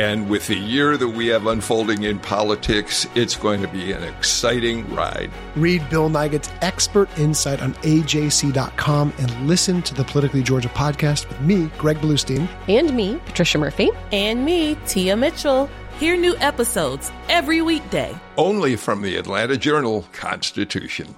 And with the year that we have unfolding in politics, it's going to be an exciting ride. Read Bill Nigut's expert insight on AJC.com and listen to the Politically Georgia podcast with me, Greg Bluestein. And me, Patricia Murphy. And me, Tia Mitchell. Hear new episodes every weekday. Only from the Atlanta Journal Constitution.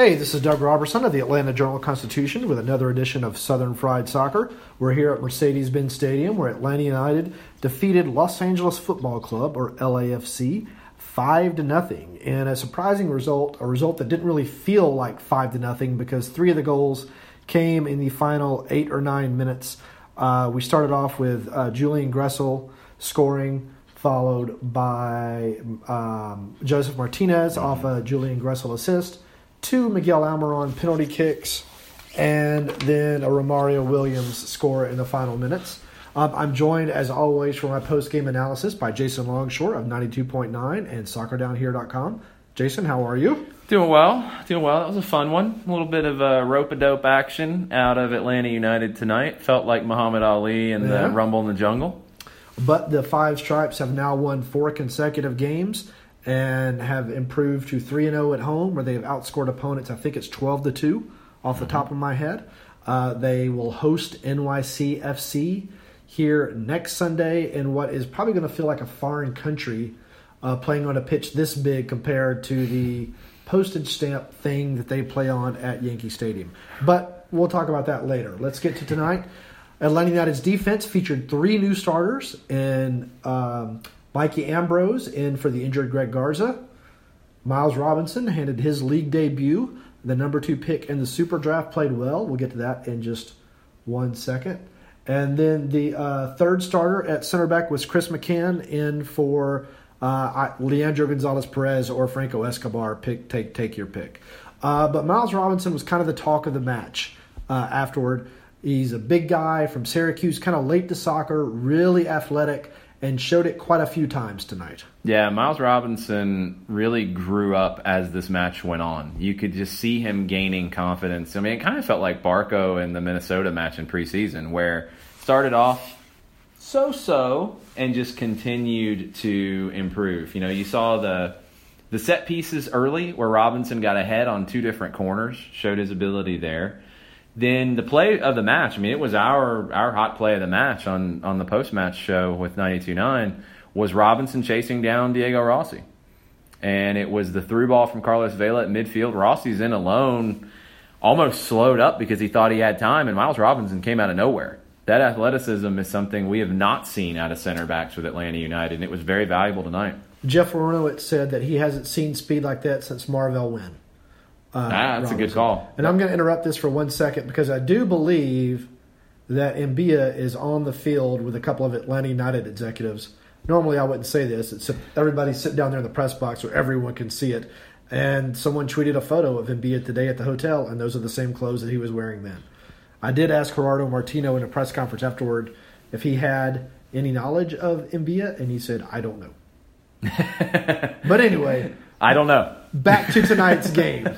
Hey, this is Doug Roberson of the Atlanta Journal Constitution with another edition of Southern Fried Soccer. We're here at Mercedes Benz Stadium where Atlanta United defeated Los Angeles Football Club, or LAFC, 5 to nothing. And a surprising result, a result that didn't really feel like 5 to nothing because three of the goals came in the final eight or nine minutes. Uh, we started off with uh, Julian Gressel scoring, followed by um, Josef Martinez off a Julian Gressel assist two Miguel Almiron penalty kicks, and then a Romario Williams score in the final minutes. Um, I'm joined, as always, for my post game analysis by Jason Longshore of 92.9 and soccerdownhere.com. Jason, how are you? Doing well, doing well. That was a fun one. A little bit of a rope a dope action out of Atlanta United tonight. Felt like Muhammad Ali and Yeah. the Rumble in the Jungle. But the Five Stripes have now won four consecutive games and have improved to 3 and 0 at home, where they have outscored opponents, I think it's 12 to 2 off the top of my head. Uh, they will host NYCFC here next Sunday in what is probably going to feel like a foreign country uh, playing on a pitch this big compared to the postage stamp thing that they play on at Yankee Stadium. But we'll talk about that later. Let's get to tonight. Atlanta United's defense featured three new starters and um, Mikey Ambrose in for the injured Greg Garza. Miles Robinson handed his league debut. The number two pick in the super draft played well. We'll get to that in just one second. And then the uh, third starter at center back was Chris McCann in for uh, Leandro Gonzalez Perez or Franco Escobar. Pick, take, take your pick. Uh, but Miles Robinson was kind of the talk of the match uh, afterward. He's a big guy from Syracuse, kind of late to soccer, really athletic, and showed it quite a few times tonight. Yeah, Miles Robinson really grew up as this match went on. You could just see him gaining confidence. I mean, it kind of felt like Barco in the Minnesota match in preseason, where started off so so and just continued to improve. You know, you saw the the set pieces early where Robinson got ahead on two different corners, showed his ability there. Then the play of the match, I mean, it was our our hot play of the match on on the post match show with 92.9 was Robinson chasing down Diego Rossi. And it was the through ball from Carlos Vela at midfield. Rossi's in alone, almost slowed up because he thought he had time, and Miles Robinson came out of nowhere. That athleticism is something we have not seen out of center backs with Atlanta United, and it was very valuable tonight. Jeff Waronowitz said that he hasn't seen speed like that since Marvell Wynne. Uh, Ah, that's a good call. And I'm going to interrupt this for one second because I do believe that Mbia is on the field with a couple of Atlanta United executives. Normally, I wouldn't say this. It's everybody's sitting down there in the press box where everyone can see it. And someone tweeted a photo of Mbia today at the hotel, and those are the same clothes that he was wearing then. I did ask Gerardo Martino in a press conference afterward if he had any knowledge of Mbia, and he said, I don't know. but anyway, I don't know. back to tonight's game.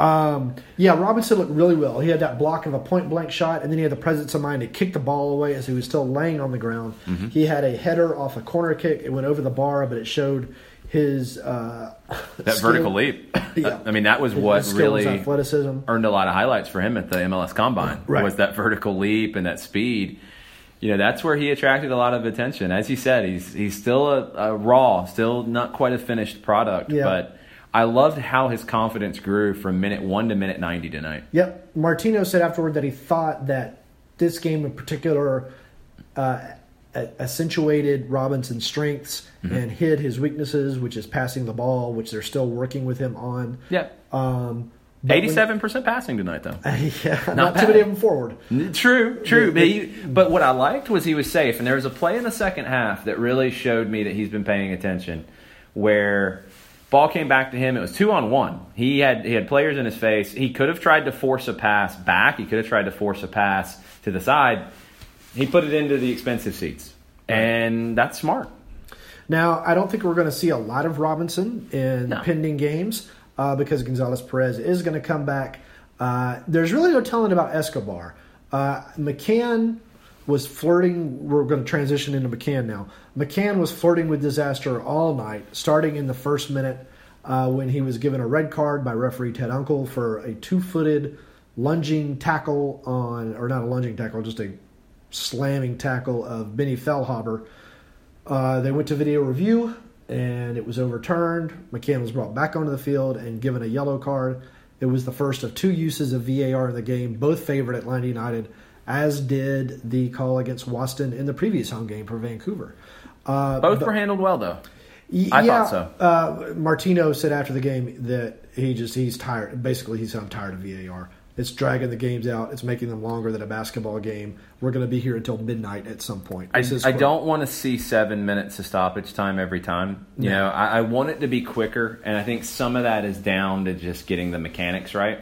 Um, yeah, Robinson looked really well. He had that block of a point blank shot, and then he had the presence of mind to kick the ball away as he was still laying on the ground. Mhm. He had a header off a corner kick. It went over the bar, but it showed his uh, That skill. vertical leap. Yeah. I mean, that was His- what his really athleticism. earned a lot of highlights for him at the MLS Combine. Right. Was that vertical leap and that speed. You know, that's where he attracted a lot of attention. As you said, he's he's still a, a raw, still not quite a finished product, Yeah. but I loved how his confidence grew from minute one to minute 90 tonight. Yep. Martino said afterward that he thought that this game in particular uh, accentuated Robinson's strengths mm-hmm. and hid his weaknesses, which is passing the ball, which they're still working with him on. Yep. Um, Eighty-seven percent passing tonight, though. Yeah, not, not too many of them forward. True, true. but, he, but what I liked was he was safe, and there was a play in the second half that really showed me that he's been paying attention, where ball came back to him. It was two on one. He had he had players in his face. He could have tried to force a pass back. He could have tried to force a pass to the side. He put it into the expensive seats, right. and that's smart. Now, I don't think we're going to see a lot of Robinson in no. pending games uh, because Gonzalez Perez is going to come back. Uh, there's really no telling about Escobar. Uh, McCann was flirting. We're going to transition into McCann now. McCann was flirting with disaster all night, starting in the first minute uh, when he was given a red card by referee Ted Unkel for a two-footed lunging tackle on, or not a lunging tackle, just a slamming tackle of Benny Feilhaber. Uh, they went to video review and it was overturned. McCann was brought back onto the field and given a yellow card. It was the first of two uses of VAR in the game, both favored Atlanta United, as did the call against Waston in the previous home game for Vancouver. Uh, both but, were handled well, though. I yeah, thought so. Uh, Martino said after the game that he just he's tired. Basically, he said I'm tired of VAR. It's dragging the games out. It's making them longer than a basketball game. We're going to be here until midnight at some point. I, I, don't want to see seven minutes of stoppage time every time. You no. know, I, I want it to be quicker, and I think some of that is down to just getting the mechanics right.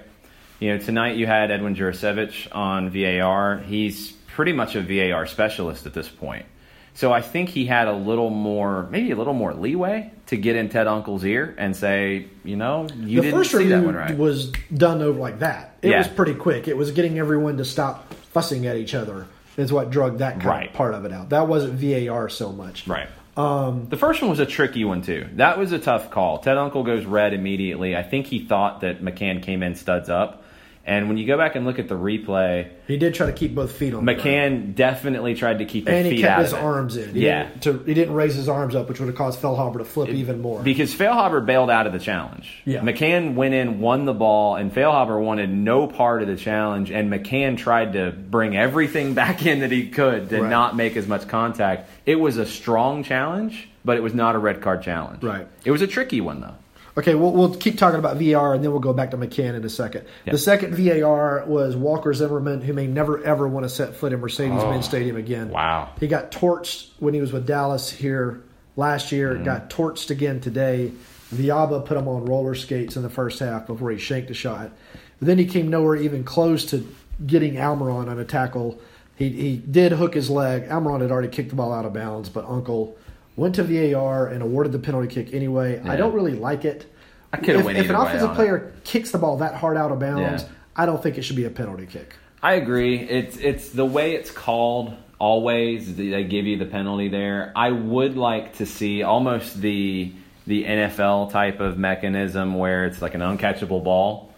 You know, tonight you had Edvin Jurisevic on VAR. He's pretty much a VAR specialist at this point. So I think he had a little more, maybe a little more leeway to get in Ted Unkel's ear and say, you know, you the didn't first see that one right. Was done over like that. It yeah. was pretty quick. It was getting everyone to stop fussing at each other. Is what drug that right. part of it out. That wasn't VAR so much. Right. Um, the first one was a tricky one too. That was a tough call. Ted Unkel goes red immediately. I think he thought that McCann came in studs up. And when you go back and look at the replay, he did try to keep both feet on. McCann definitely tried to keep his and he kept his arms in. He yeah, didn't, to, he didn't raise his arms up, which would have caused Feilhaber to flip it, even more. Because Feilhaber bailed out of the challenge. Yeah. McCann went in, won the ball, and Feilhaber wanted no part of the challenge. And McCann tried to bring everything back in that he could to right. not make as much contact. It was a strong challenge, but it was not a red card challenge. Right. It was a tricky one though. Okay, we'll, we'll keep talking about VAR and then we'll go back to McCann in a second. The second VAR was Walker Zimmerman, who may never ever want to set foot in Mercedes Benz oh, Stadium again. Wow. He got torched when he was with Dallas here last year, mm-hmm. got torched again today. Villalba put him on roller skates in the first half before he shanked a shot. But then he came nowhere even close to getting Almiron on a tackle. He, he did hook his leg. Almiron had already kicked the ball out of bounds, but Unkel went to VAR and awarded the penalty kick anyway. Yeah. I don't really like it. I could have If an offensive player kicks the ball that hard out of bounds, yeah. I don't think it should be a penalty kick. I agree. It's it's the way it's called. Always they give you the penalty there. I would like to see almost the the NFL type of mechanism where it's like an uncatchable ball.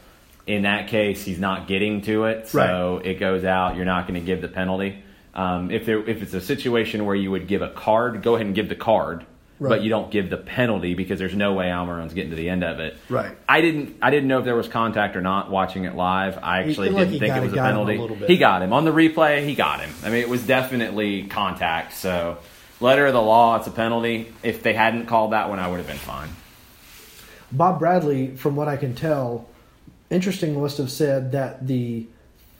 In that case, he's not getting to it, so right. it goes out. You're not going to give the penalty. Um, if there, if it's a situation where you would give a card, go ahead and give the card, right. but you don't give the penalty because there's no way Almiron's getting to the end of it. Right. I didn't. I didn't know if there was contact or not watching it live. I actually didn't like think it was a penalty. A he got him on the replay. He got him. I mean, it was definitely contact. So, letter of the law, it's a penalty. If they hadn't called that one, I would have been fine. Bob Bradley, from what I can tell, interesting must have said that the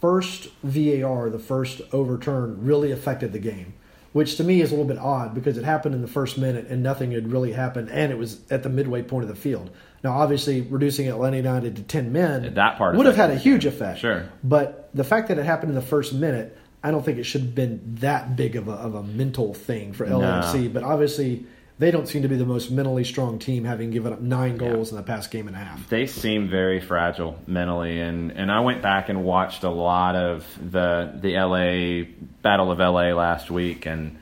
first VAR, the first overturn, really affected the game, which to me is a little bit odd because it happened in the first minute and nothing had really happened, and it was at the midway point of the field. Now, obviously, reducing Atlanta United to ten men that part would have had a huge effect. Sure, but the fact that it happened in the first minute, I don't think it should have been that big of a, of a mental thing for LAFC. No. But obviously, they don't seem to be the most mentally strong team, having given up nine goals yeah. in the past game and a half. They seem very fragile mentally, and, and I went back and watched a lot of the the LA Battle of LA last week, and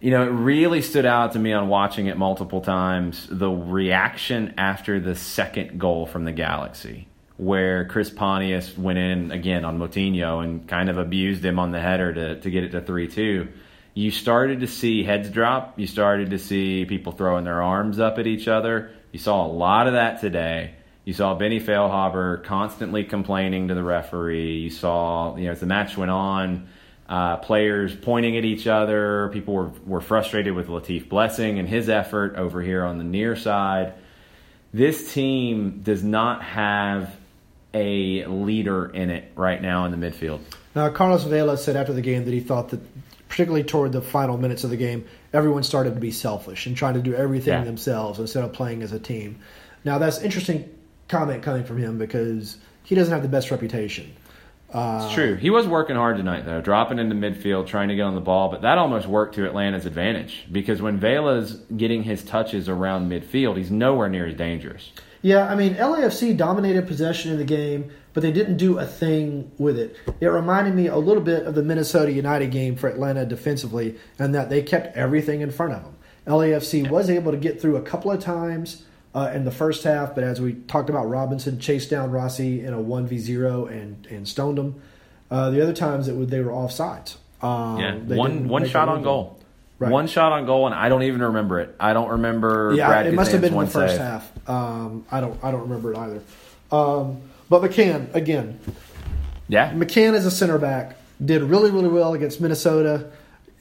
you know it really stood out to me on watching it multiple times. The reaction after the second goal from the Galaxy, where Chris Pontius went in again on Moutinho and kind of abused him on the header to to get it to three two you started to see heads drop. You started to see people throwing their arms up at each other. You saw a lot of that today. You saw Benny Feilhaber constantly complaining to the referee. You saw, you know, as the match went on, uh, players pointing at each other. People were, were frustrated with Latif Blessing and his effort over here on the near side. This team does not have a leader in it right now in the midfield. Now, Carlos Vela said after the game that he thought that, particularly toward the final minutes of the game, everyone started to be selfish and trying to do everything Yeah. themselves instead of playing as a team. Now, that's interesting comment coming from him because he doesn't have the best reputation. Uh, It's true. He was working hard tonight, though, dropping into midfield, trying to get on the ball, but that almost worked to Atlanta's advantage because when Vela's getting his touches around midfield, he's nowhere near as dangerous. Yeah, I mean, LAFC dominated possession in the game, but they didn't do a thing with it. It reminded me a little bit of the Minnesota United game for Atlanta defensively, and that they kept everything in front of them. LAFC was able to get through a couple of times uh, in the first half, but as we talked about, Robinson chased down Rossi in a 1v0 and, and stoned him. Uh, the other times it would, they were offsides. Um, Yeah, one one shot on goal. Right. One shot on goal, and I don't even remember it. I don't remember. Yeah, Brad it must have been in the first save. half. Um, I don't I don't remember it either. Um, but McCann again, Yeah, McCann as a center back did really really well against Minnesota.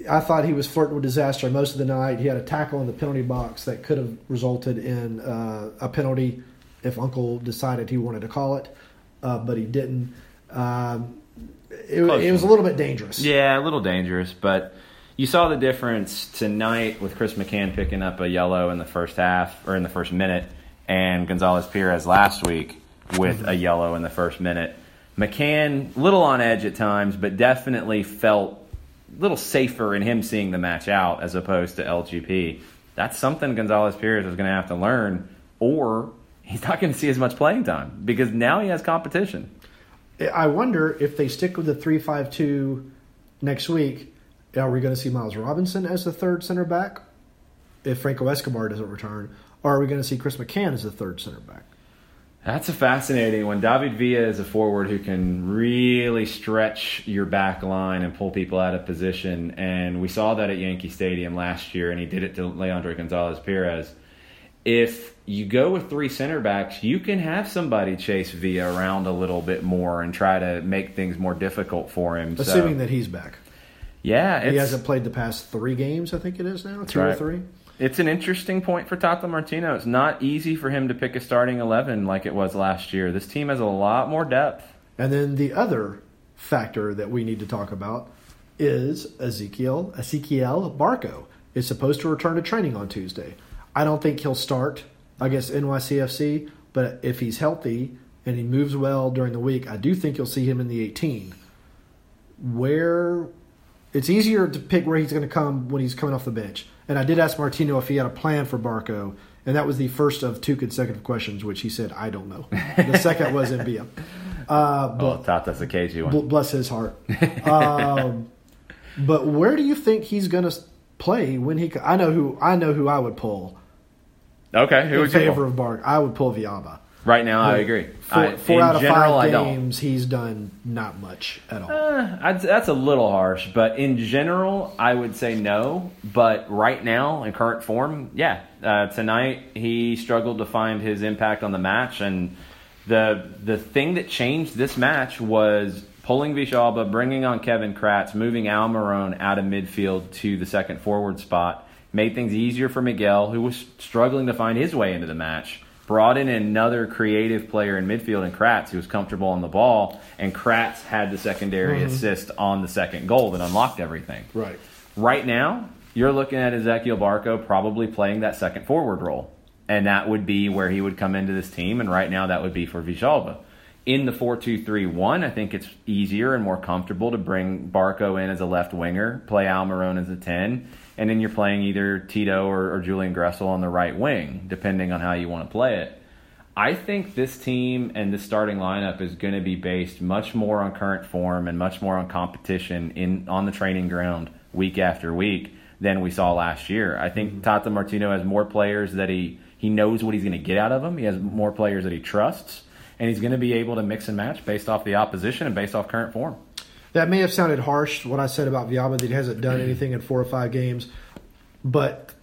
I thought he was flirting with disaster most of the night. He had a tackle in the penalty box that could have resulted in uh, a penalty if Unkel decided he wanted to call it, uh, but he didn't. Um, it, it was a little bit dangerous. Yeah, a little dangerous, but you saw the difference tonight with Chris McCann picking up a yellow in the first half or in the first minute, and Gonzalez Perez last week with a yellow in the first minute. McCann, little on edge at times, but definitely felt a little safer in him seeing the match out as opposed to LGP. That's something Gonzalez Perez is going to have to learn, or he's not going to see as much playing time because now he has competition. I wonder if they stick with the three-five-two next week. Are we going to see Miles Robinson as the third center back if Franco Escobar doesn't return, or are we going to see Chris McCann as the third center back? That's a fascinating one. David Villa is a forward who can really stretch your back line and pull people out of position. And we saw that at Yankee Stadium last year, and he did it to Leandro Gonzalez Perez. If you go with three center backs, you can have somebody chase Villa around a little bit more and try to make things more difficult for him. So- Assuming that he's back. yeah, He hasn't played the past three games, I think it is now, two or three. It's an interesting point for Tata Martino. It's not easy for him to pick a starting 11 like it was last year. This team has a lot more depth. And then the other factor that we need to talk about is Ezequiel Ezequiel Barco is supposed to return to training on Tuesday. I don't think he'll start against NYCFC, but if he's healthy and he moves well during the week, I do think you'll see him in the 18. Where it's easier to pick where he's going to come when he's coming off the bench. And I did ask Martino if he had a plan for Barco, and that was the first of two consecutive questions, which he said, I don't know. The second was in Via. Uh, but Oh, Tata's a cagey one. Bl- bless his heart. um, but where do you think he's going to play when he? I know who I know who I would pull Okay, who in would you favor of Bark. I would pull Villalba. Right now, I agree. Four, I, four out of general, five games, he's done not much at all. Uh, I'd, that's a little harsh, but in general, I would say no. But right now, in current form, yeah. Uh, tonight, he struggled to find his impact on the match, and the the thing that changed this match was pulling Villalba, bringing on Kevin Kratz, moving Almiron out of midfield to the second forward spot, made things easier for Miguel, who was struggling to find his way into the match. Brought in another creative player in midfield and Kratz, who was comfortable on the ball, and Kratz had the secondary Mhm. assist on the second goal that unlocked everything. Right. Right now, you're looking at Ezequiel Barco probably playing that second forward role. And that would be where he would come into this team. And right now, that would be for Villalba. In the 4 2 3 1, I think it's easier and more comfortable to bring Barco in as a left winger, play Almiron as a 10, and then you're playing either Tito or, or Julian Gressel on the right wing, depending on how you want to play it. I think this team and this starting lineup is going to be based much more on current form and much more on competition in on the training ground week after week than we saw last year. I think mm-hmm. Tata Martino has more players that he he knows what he's going to get out of them. He has more players that he trusts, and he's going to be able to mix and match based off the opposition and based off current form. That may have sounded harsh what I said about Villalba that he hasn't done anything in four or five games, but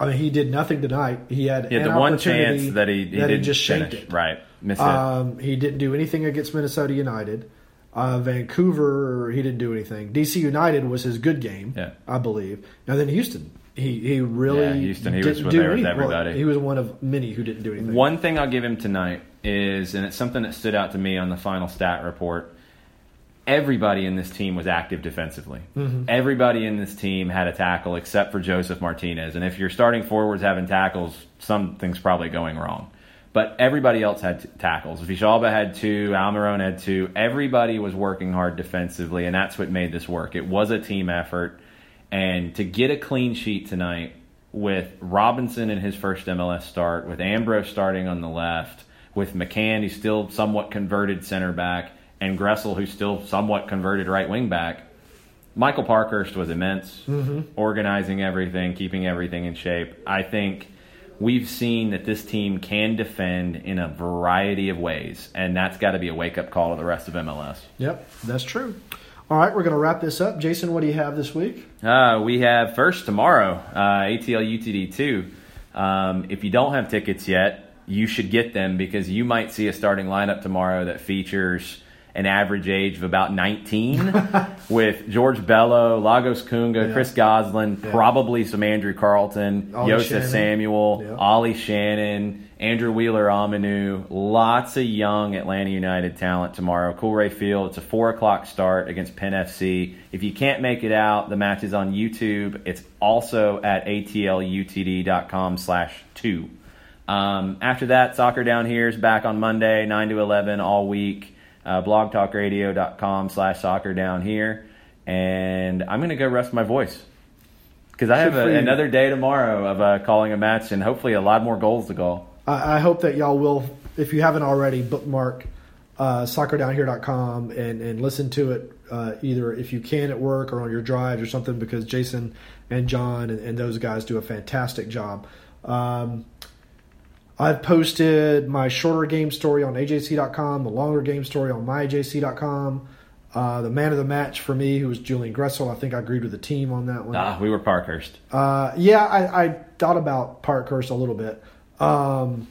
I mean, he did nothing tonight. He had He had an the one chance that he, he that just shanked finish. it. Right, missed it. Um, he didn't do anything against Minnesota United. Uh, Vancouver, he didn't do anything. DC United was his good game, Yeah. I believe. Now then, Houston, he he really Yeah, Houston, he was didn't with- do there with anything. Well, he was one of many who didn't do anything. One thing I'll give him tonight is, and it's something that stood out to me on the final stat report. Everybody in this team was active defensively. Mhm. Everybody in this team had a tackle except for Josef Martinez. And if you're starting forwards having tackles, something's probably going wrong. But everybody else had t- tackles. Villalba had two, Almiron had two. Everybody was working hard defensively, and that's what made this work. It was a team effort. And to get a clean sheet tonight with Robinson in his first MLS start, with Ambrose starting on the left, with McCann, who's still somewhat converted center back, and Gressel, who's still somewhat converted right wing back, Michael Parkhurst was immense, Mhm. organizing everything, keeping everything in shape. I think we've seen that this team can defend in a variety of ways, and that's got to be a wake up call to the rest of MLS. Yep, that's true. All right, we're going to wrap this up. Jason, what do you have this week? Uh, we have first tomorrow, uh, ATL UTD 2. Um, if you don't have tickets yet, you should get them because you might see a starting lineup tomorrow that features an average age of about 19 with George Bello, Lagos Kunga, Yeah. Chris Goslin, Yeah. probably some Andrew Carleton, Joseph Samuel, Yeah. Ollie Shannon, Andrew Wheeler Amanu. Lots of young Atlanta United talent tomorrow. Coolray Field. It's a four o'clock start against Penn FC. If you can't make it out, the match is on YouTube. It's also at atlutd.com slash two. Um, after that, Soccer Down Here is back on Monday, 9 to 11 all week. Uh, blogtalkradio.com slash soccer down here. And I'm going to go rest my voice. Because I have a, another day tomorrow of uh, calling a match and hopefully a lot more goals to goal. I, I hope that y'all will, if you haven't already, bookmark uh, soccerdownhere.com and, and listen to it uh, either if you can at work or on your drives or something because Jason and John and, and those guys do a fantastic job. Um, I've posted my shorter game story on AJC.com, the longer game story on myJC.com. Uh, the man of the match for me, who was Julian Gressel. I think I agreed with the team on that one. Ah, we were Parkhurst. Uh, yeah, I, I thought about Parkhurst a little bit. Um,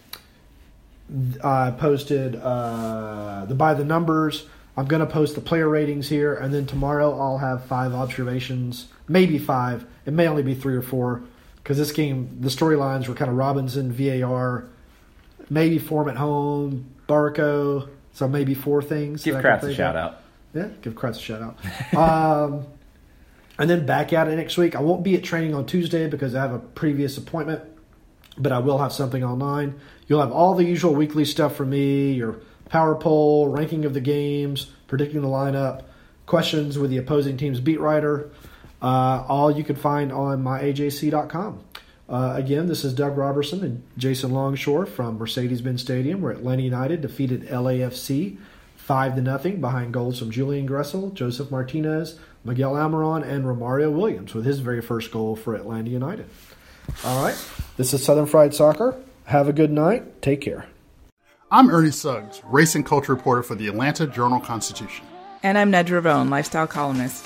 I posted uh, the by the numbers. I'm going to post the player ratings here, and then tomorrow I'll have five observations, maybe five. It may only be three or four because this game, the storylines were kind of Robinson, VAR, maybe form at home, Barco. So maybe four things. Give Kratz a shout out. Yeah, give Kratz a shout out. um, and then back at it next week. I won't be at training on Tuesday because I have a previous appointment, but I will have something online. You'll have all the usual weekly stuff from me, your power poll, ranking of the games, predicting the lineup, questions with the opposing team's beat writer. Uh, all you can find on myajc.com. Uh, again, this is Doug Roberson and Jason Longshore from Mercedes-Benz Stadium, where Atlanta United defeated LAFC five to nothing behind goals from Julian Gressel, Josef Martinez, Miguel Almiron, and Romario Williams with his very first goal for Atlanta United. All right, this is Southern Fried Soccer. Have a good night. Take care. I'm Ernie Suggs, race and culture reporter for the Atlanta Journal Constitution. And I'm Nedra Rhone, lifestyle columnist.